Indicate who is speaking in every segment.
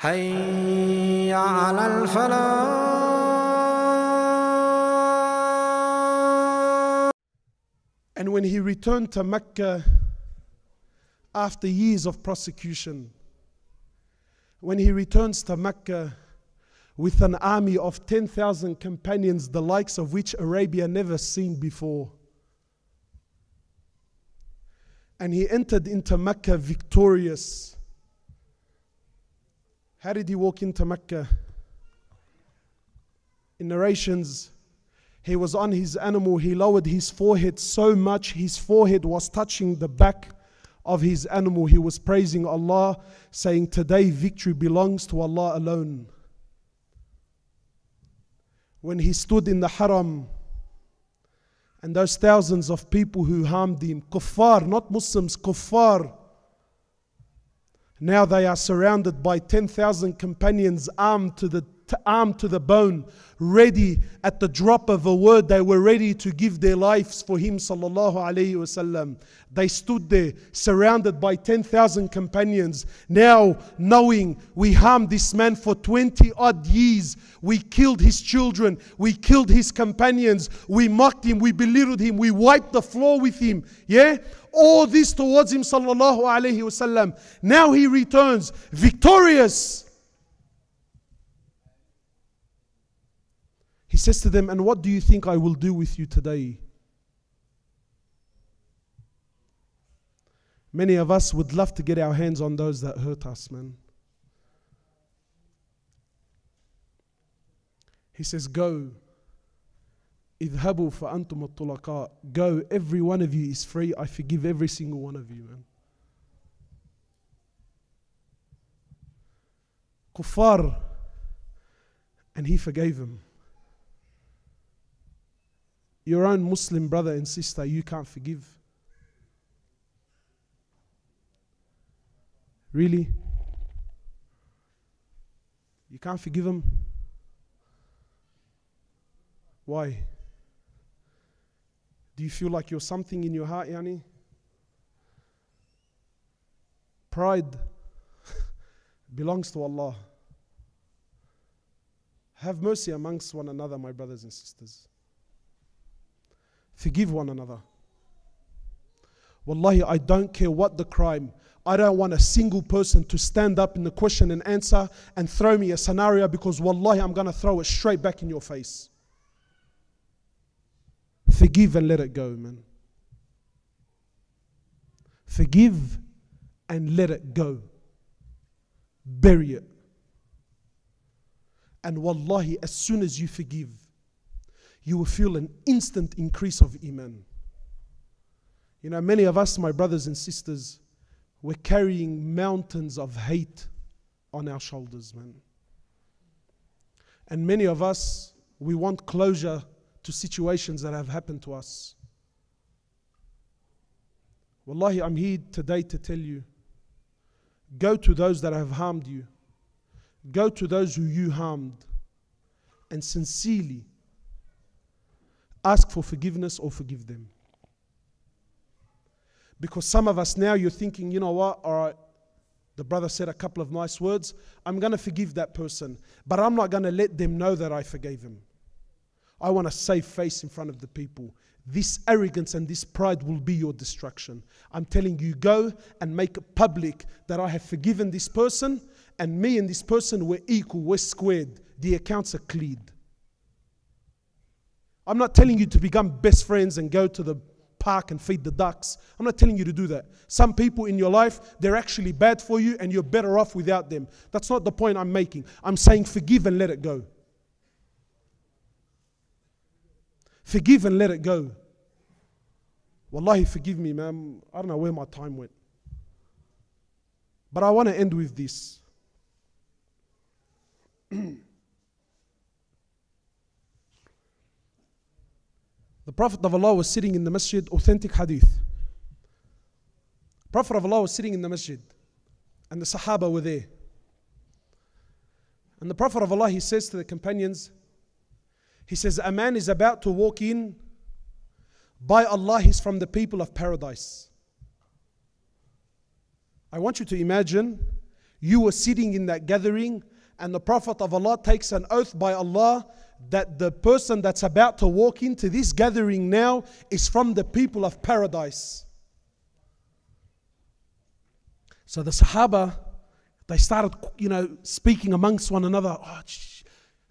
Speaker 1: حي على الفلاح
Speaker 2: And when he returned to Mecca after years of prosecution, when he returns to Mecca with an army of 10,000 companions, the likes of which Arabia never seen before, and he entered into Mecca victorious. How did he walk into Mecca? In narrations, he was on his animal, he lowered his forehead so much, his forehead was touching the back of his animal. He was praising Allah, saying, Today victory belongs to Allah alone. When he stood in the haram, and those thousands of people who harmed him, kuffar, not Muslims, kuffar, now they are surrounded by 10,000 companions armed to the armed to the bone, ready at the drop of a word. They were ready to give their lives for him, sallallahu alaihi wasallam. They stood there, surrounded by 10,000 companions. Now, knowing we harmed this man for 20 odd years, we killed his children, we killed his companions, we mocked him, we belittled him, we wiped the floor with him. Yeah? All this towards him, sallallahu alayhi wasallam. Now he returns victorious. He says to them, And what do you think I will do with you today? Many of us would love to get our hands on those that hurt us, man. He says, Go. اذهبوا فأنتم الطلقاء. Go, every one of you is free. I forgive every single one of you, man. Kuffar. And he forgave him. Your own Muslim brother and sister, you can't forgive. Really? You can't forgive him? Why? Do you feel like you're something in your heart, Yani? Pride belongs to Allah. Have mercy amongst one another, my brothers and sisters. Forgive one another. Wallahi, I don't care what the crime. I don't want a single person to stand up in the question and answer and throw me a scenario because wallahi, I'm going to throw it straight back in your face. Forgive and let it go, man. Forgive and let it go. Bury it. And wallahi, as soon as you forgive, you will feel an instant increase of Iman. You know, many of us, my brothers and sisters, we're carrying mountains of hate on our shoulders, man. And many of us, we want closure to situations that have happened to us. Wallahi, I'm here today to tell you go to those that have harmed you, go to those who you harmed, and sincerely ask for forgiveness or forgive them. Because some of us now you're thinking, you know what, all right, the brother said a couple of nice words. I'm going to forgive that person, but I'm not going to let them know that I forgave him. I want to save face in front of the people. This arrogance and this pride will be your destruction. I'm telling you, go and make it public that I have forgiven this person, and me and this person were equal, we're squared. The accounts are cleared. I'm not telling you to become best friends and go to the park and feed the ducks. I'm not telling you to do that. Some people in your life, they're actually bad for you and you're better off without them. That's not the point I'm making. I'm saying forgive and let it go. Forgive and let it go. Wallahi, forgive me, man. I don't know where my time went. But I want to end with this. The Prophet of Allah was sitting in the masjid, authentic hadith. Prophet of Allah was sitting in the masjid, and the Sahaba were there. And the Prophet of Allah, he says to the companions, he says, A man is about to walk in. By Allah, he's from the people of paradise. I want you to imagine you were sitting in that gathering and the Prophet of Allah takes an oath by Allah that the person that's about to walk into this gathering now is from the people of paradise. So the Sahaba, they started, you know, speaking amongst one another. Oh,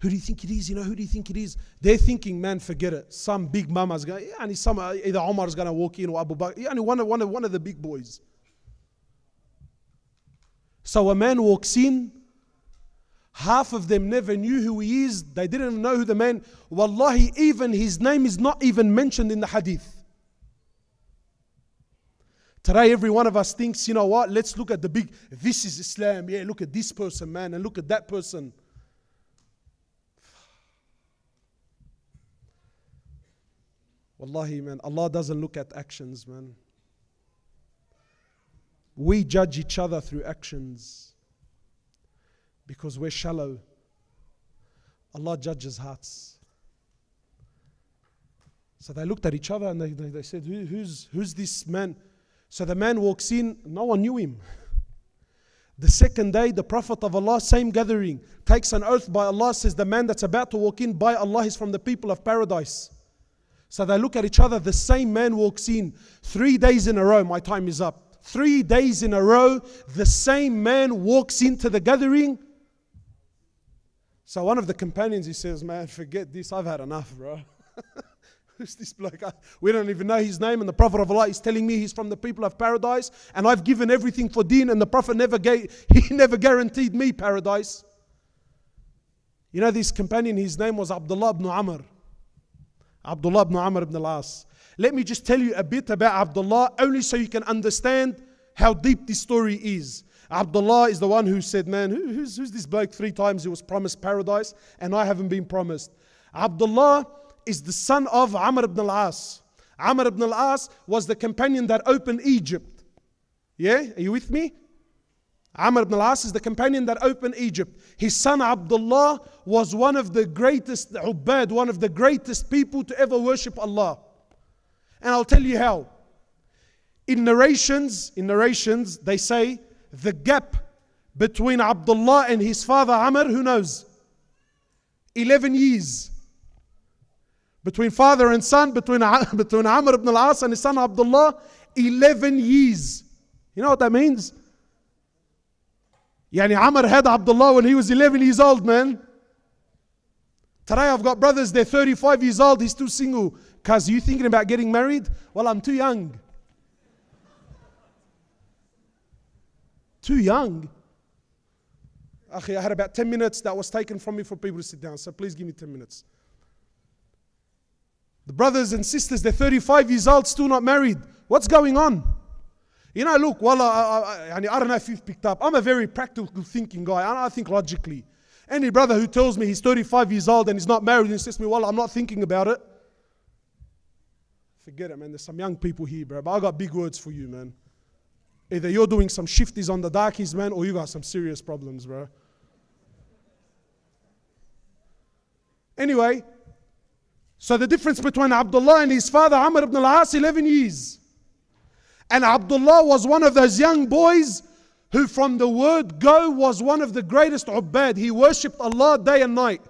Speaker 2: who do you think it is? You know, who do you think it is? They're thinking, man, forget it. Some big mama's going, yeah, and some, uh, either Omar's going to walk in or Abu Bakr. Yeah, one, one, one of the big boys. So a man walks in. Half of them never knew who he is. They didn't know who the man. Wallahi, even his name is not even mentioned in the hadith. Today, every one of us thinks, you know what? Let's look at the big. This is Islam. Yeah, look at this person, man, and look at that person. Wallahi, man, Allah doesn't look at actions, man. We judge each other through actions because we're shallow. Allah judges hearts. So they looked at each other and they, they, they said, Who, who's, who's this man? So the man walks in, no one knew him. The second day, the Prophet of Allah, same gathering, takes an oath by Allah, says, The man that's about to walk in by Allah is from the people of paradise. So they look at each other, the same man walks in. Three days in a row, my time is up. Three days in a row, the same man walks into the gathering. So one of the companions, he says, Man, forget this, I've had enough, bro. Who's this bloke? We don't even know his name, and the Prophet of Allah is telling me he's from the people of paradise, and I've given everything for deen, and the Prophet never gave, he never guaranteed me paradise. You know, this companion, his name was Abdullah ibn Amr. Abdullah ibn Amr ibn al-As. Let me just tell you a bit about Abdullah, only so you can understand how deep this story is. Abdullah is the one who said, Man, who, who's, who's this bloke? Three times he was promised paradise, and I haven't been promised. Abdullah is the son of Amr ibn al-As. Amr ibn al-As was the companion that opened Egypt. Yeah? Are you with me? Amr ibn al-As is the companion that opened Egypt. His son Abdullah was one of the greatest ubad, one of the greatest people to ever worship Allah. And I'll tell you how. In narrations, in narrations, they say the gap between Abdullah and his father Amr, who knows? 11 years. Between father and son, between, between Amr ibn al-As and his son Abdullah, 11 years. You know what that means? Yani Amr had Abdullah when he was 11 years old, man. Today I've got brothers, they're 35 years old, he's still single. Cuz you thinking about getting married? Well, I'm too young. Too young. Akhi, I had about 10 minutes that was taken from me for people to sit down, so please give me 10 minutes. The brothers and sisters, they're 35 years old, still not married. What's going on? You know, look, well, I, I, I, don't know if you've picked up. I'm a very practical thinking guy. I, I think logically. Any brother who tells me he's 35 years old and he's not married and says to me, well, I'm not thinking about it. Forget it, man. There's some young people here, bro. But I got big words for you, man. Either you're doing some shifties on the darkies, man, or you got some serious problems, bro. Anyway, so the difference between Abdullah and his father, Amr ibn al-As, 11 years. And Abdullah was one of those young boys who, from the word go, was one of the greatest ubad. He worshipped Allah day and night.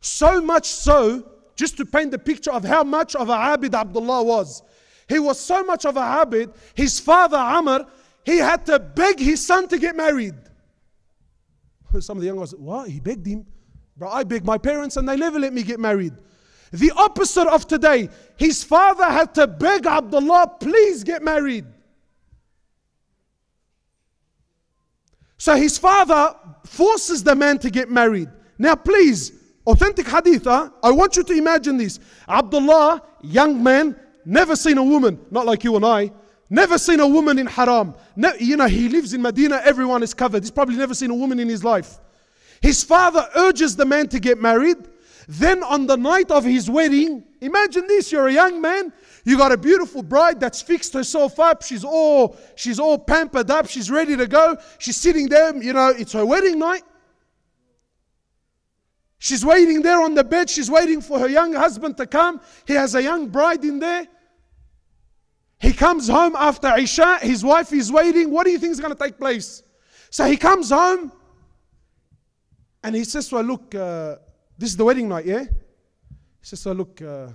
Speaker 2: So much so, just to paint the picture of how much of a abid Abdullah was. He was so much of a abid, his father Amr, he had to beg his son to get married. Some of the young ones, what? He begged him? Bro, I begged my parents and they never let me get married. The opposite of today. His father had to beg Abdullah, please get married. So his father forces the man to get married. Now, please, authentic hadith, huh? I want you to imagine this. Abdullah, young man, never seen a woman, not like you and I, never seen a woman in haram. Ne- you know, he lives in Medina, everyone is covered. He's probably never seen a woman in his life. His father urges the man to get married. Then on the night of his wedding, imagine this, you're a young man, you got a beautiful bride that's fixed herself up, she's all she's all pampered up, she's ready to go. She's sitting there, you know, it's her wedding night. She's waiting there on the bed, she's waiting for her young husband to come. He has a young bride in there. He comes home after Isha, his wife is waiting. What do you think is going to take place? So he comes home and he says to her, Look, uh, this is the wedding night, yeah? He says to her, Look, uh,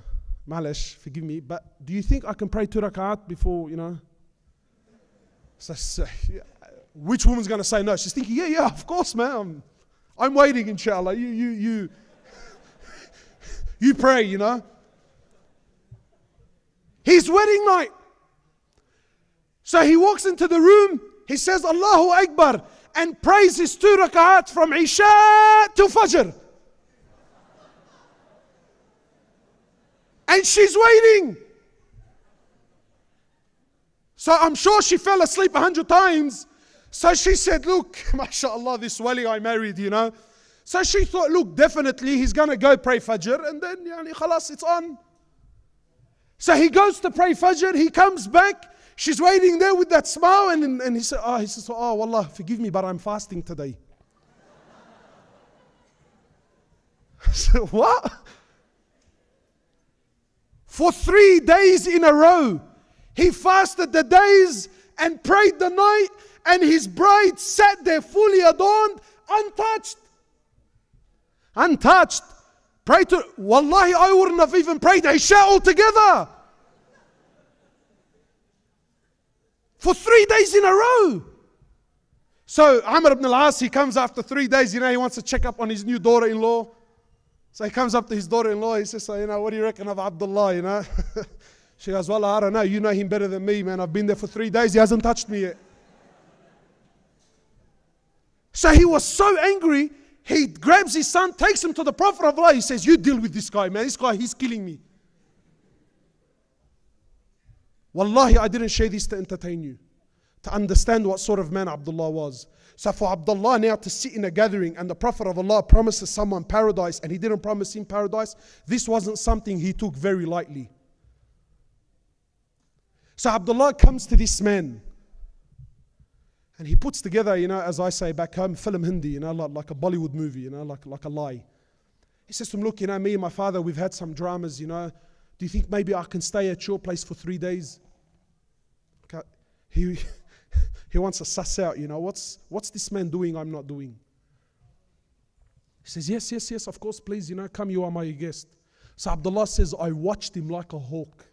Speaker 2: Malish, forgive me, but do you think I can pray two rakat before, you know? So, so which woman's going to say no? She's thinking, Yeah, yeah, of course, man. I'm, I'm waiting, inshallah. You, you, you, you pray, you know? His wedding night. So he walks into the room, he says Allahu Akbar and prays his two rakat from Isha to Fajr. And she's waiting. So I'm sure she fell asleep a hundred times. So she said, Look, mashallah, this wali I married, you know. So she thought, Look, definitely he's going to go pray Fajr and then, yani, khalas, it's on. So he goes to pray Fajr, he comes back, She's waiting there with that smile, and, and he said, Oh, he says, ah, Oh, Wallah, forgive me, but I'm fasting today. I said, What? For three days in a row, he fasted the days and prayed the night, and his bride sat there fully adorned, untouched. Untouched. Pray to, Wallahi, I wouldn't have even prayed Isha altogether. For three days in a row. So Amr ibn al-As, he comes after three days, you know, he wants to check up on his new daughter-in-law. So he comes up to his daughter-in-law, he says, so, you know, what do you reckon of Abdullah, you know? she goes, well, I don't know, you know him better than me, man. I've been there for three days, he hasn't touched me yet. So he was so angry, he grabs his son, takes him to the Prophet of Allah. He says, You deal with this guy, man. This guy, he's killing me. Wallahi, I didn't share this to entertain you, to understand what sort of man Abdullah was. So for Abdullah now to sit in a gathering and the Prophet of Allah promises someone paradise and he didn't promise him paradise, this wasn't something he took very lightly. So Abdullah comes to this man and he puts together, you know, as I say back home, film Hindi, you know, like, like a Bollywood movie, you know, like, like a lie. He says to him, Look, you know, me and my father, we've had some dramas, you know. Do you think maybe I can stay at your place for three days? He, he wants to suss out, you know, what's, what's this man doing I'm not doing? He says, Yes, yes, yes, of course, please, you know, come, you are my guest. So Abdullah says, I watched him like a hawk.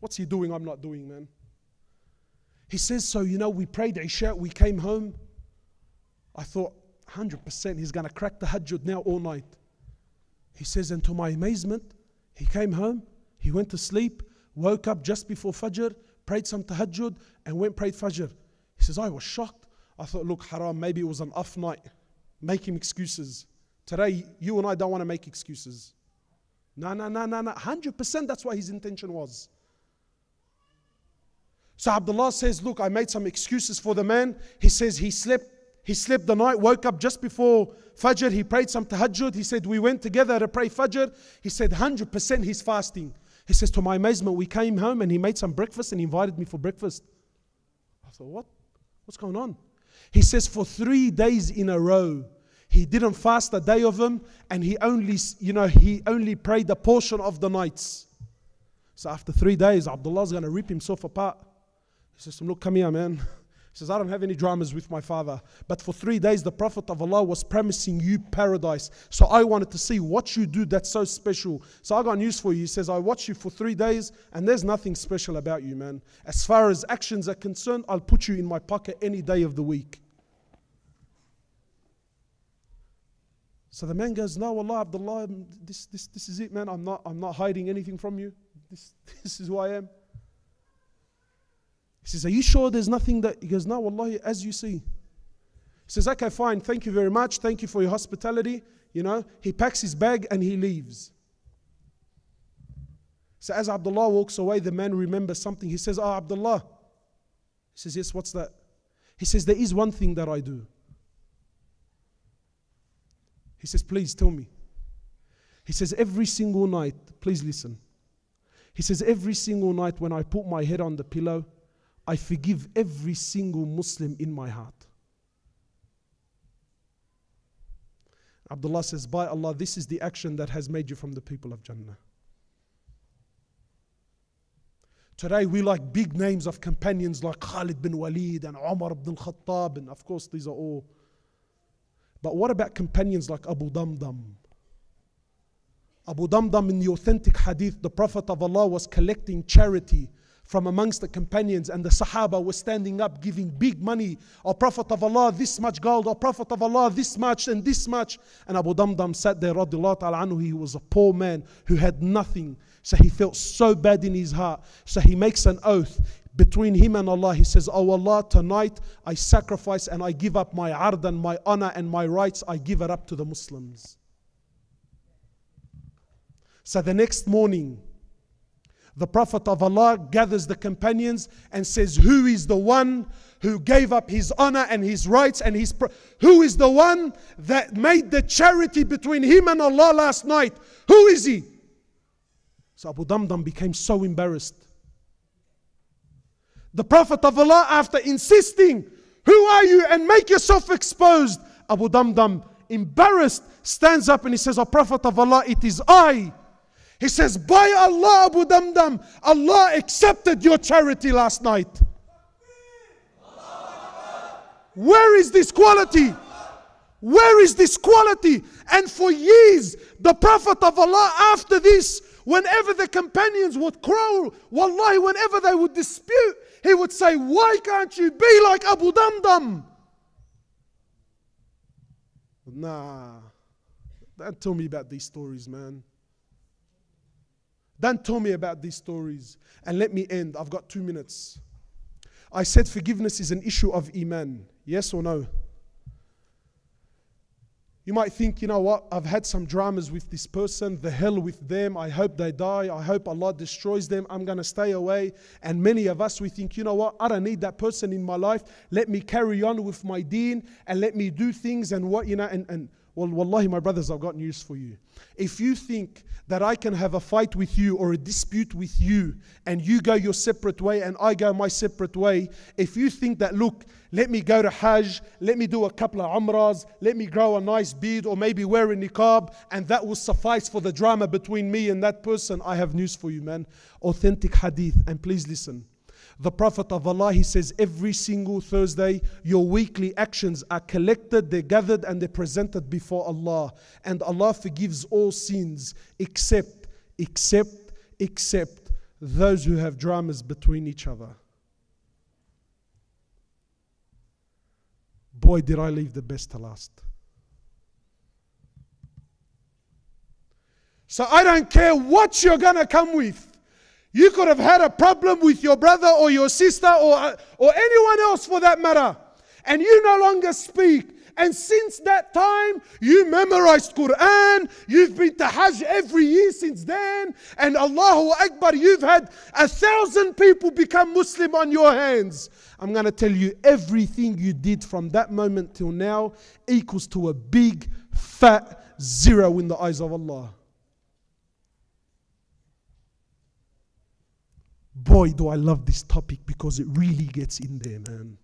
Speaker 2: What's he doing I'm not doing, man? He says, So, you know, we prayed Isha, we came home. I thought, 100% he's going to crack tahajjud now all night. He says, And to my amazement, he came home, he went to sleep, woke up just before Fajr, prayed some tahajjud, and went prayed Fajr. He says, I was shocked. I thought, look, haram, maybe it was an off night. Make him excuses. Today, you and I don't want to make excuses. No, no, no, no, no. 100% that's what his intention was. So Abdullah says, Look, I made some excuses for the man. He says he slept, he slept the night, woke up just before Fajr. He prayed some tahajjud. He said, We went together to pray Fajr. He said, 100% he's fasting. He says, To my amazement, we came home and he made some breakfast and he invited me for breakfast. I thought, What? What's going on? He says, For three days in a row, he didn't fast a day of them and he only, you know, he only prayed a portion of the nights. So after three days, Abdullah's going to rip himself apart. He says, Look, come here, man. He says, I don't have any dramas with my father. But for three days, the Prophet of Allah was promising you paradise. So I wanted to see what you do that's so special. So I got news for you. He says, I watched you for three days, and there's nothing special about you, man. As far as actions are concerned, I'll put you in my pocket any day of the week. So the man goes, No, Allah, Abdullah, this, this, this is it, man. I'm not, I'm not hiding anything from you. This, this is who I am. He says, Are you sure there's nothing that. He goes, No, wallahi, as you see. He says, Okay, fine. Thank you very much. Thank you for your hospitality. You know, he packs his bag and he leaves. So as Abdullah walks away, the man remembers something. He says, Oh, Abdullah. He says, Yes, what's that? He says, There is one thing that I do. He says, Please tell me. He says, Every single night, please listen. He says, Every single night when I put my head on the pillow, I forgive every single Muslim in my heart. Abdullah says, By Allah, this is the action that has made you from the people of Jannah. Today we like big names of companions like Khalid bin Walid and Umar ibn al-Khattab and of course these are all. But what about companions like Abu Damdam? Abu Damdam in the authentic hadith, the Prophet of Allah was collecting charity from amongst the companions and the Sahaba were standing up giving big money. O Prophet of Allah, this much gold. O Prophet of Allah, this much and this much. And Abu Damdam sat there, radiallahu ta'ala anhu. He was a poor man who had nothing. So he felt so bad in his heart. So he makes an oath between him and Allah. He says, Oh Allah, tonight I sacrifice and I give up my ard and my honor and my rights. I give it up to the Muslims. So the next morning, the Prophet of Allah gathers the companions and says, Who is the one who gave up his honor and his rights and his. Who is the one that made the charity between him and Allah last night? Who is he? So Abu Damdam became so embarrassed. The Prophet of Allah, after insisting, Who are you? and make yourself exposed, Abu Damdam, embarrassed, stands up and he says, O Prophet of Allah, it is I. He says, By Allah, Abu Damdam, Allah accepted your charity last night. Where is this quality? Where is this quality? And for years, the Prophet of Allah, after this, whenever the companions would quarrel, wallahi, whenever they would dispute, he would say, Why can't you be like Abu Damdam? Nah, don't tell me about these stories, man. Don't tell me about these stories. And let me end. I've got two minutes. I said forgiveness is an issue of Iman. Yes or no? You might think, you know what, I've had some dramas with this person, the hell with them, I hope they die, I hope Allah destroys them, I'm gonna stay away. And many of us, we think, you know what, I don't need that person in my life, let me carry on with my deen and let me do things and what, you know, and, and well, wallahi, my brothers, I've got news for you. If you think that I can have a fight with you or a dispute with you and you go your separate way and I go my separate way, if you think that, look, let me go to Hajj, let me do a couple of Umrahs, let me grow a nice beard or maybe wear a niqab and that will suffice for the drama between me and that person, I have news for you, man. Authentic hadith. And please listen. The Prophet of Allah, he says, every single Thursday, your weekly actions are collected, they're gathered, and they're presented before Allah. And Allah forgives all sins except, except, except those who have dramas between each other. Boy, did I leave the best to last. So I don't care what you're going to come with. You could have had a problem with your brother or your sister or, uh, or anyone else for that matter. And you no longer speak. And since that time, you memorized Quran, you've been to Hajj every year since then, and Allahu Akbar, you've had a thousand people become Muslim on your hands. I'm going to tell you everything you did from that moment till now equals to a big fat zero in the eyes of Allah. Boy, do I love this topic because it really gets in there, man.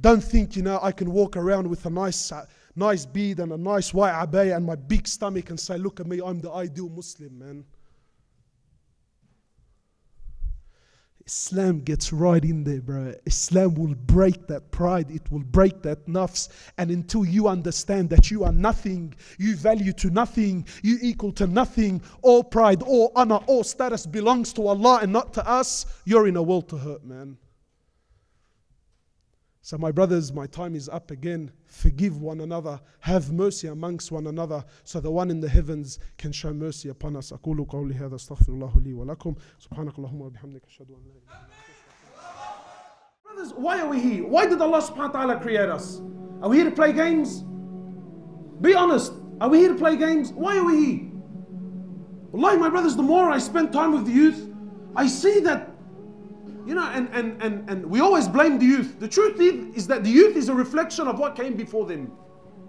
Speaker 2: Don't think, you know, I can walk around with a nice, uh, nice beard and a nice white abaya and my big stomach and say, look at me, I'm the ideal Muslim, man. Islam gets right in there, bro. Islam will break that pride, it will break that nafs. And until you understand that you are nothing, you value to nothing, you equal to nothing, all pride, all honor, all status belongs to Allah and not to us, you're in a world to hurt, man. So, my brothers, my time is up again. Forgive one another. Have mercy amongst one another so the one in the heavens can show mercy upon us. أقول قولي هذا استغفر الله لي ولكم سبحانك اللهم وبحمدك أشهد أن لا إله Brothers, why are we here? Why did Allah subhanahu wa ta'ala create us? Are we here to play games? Be honest. Are we here to play games? Why are we here? Wallahi, my brothers, the more I spend time with the youth, I see that you know, and, and, and, and we always blame the youth. The truth is, is that the youth is a reflection of what came before them.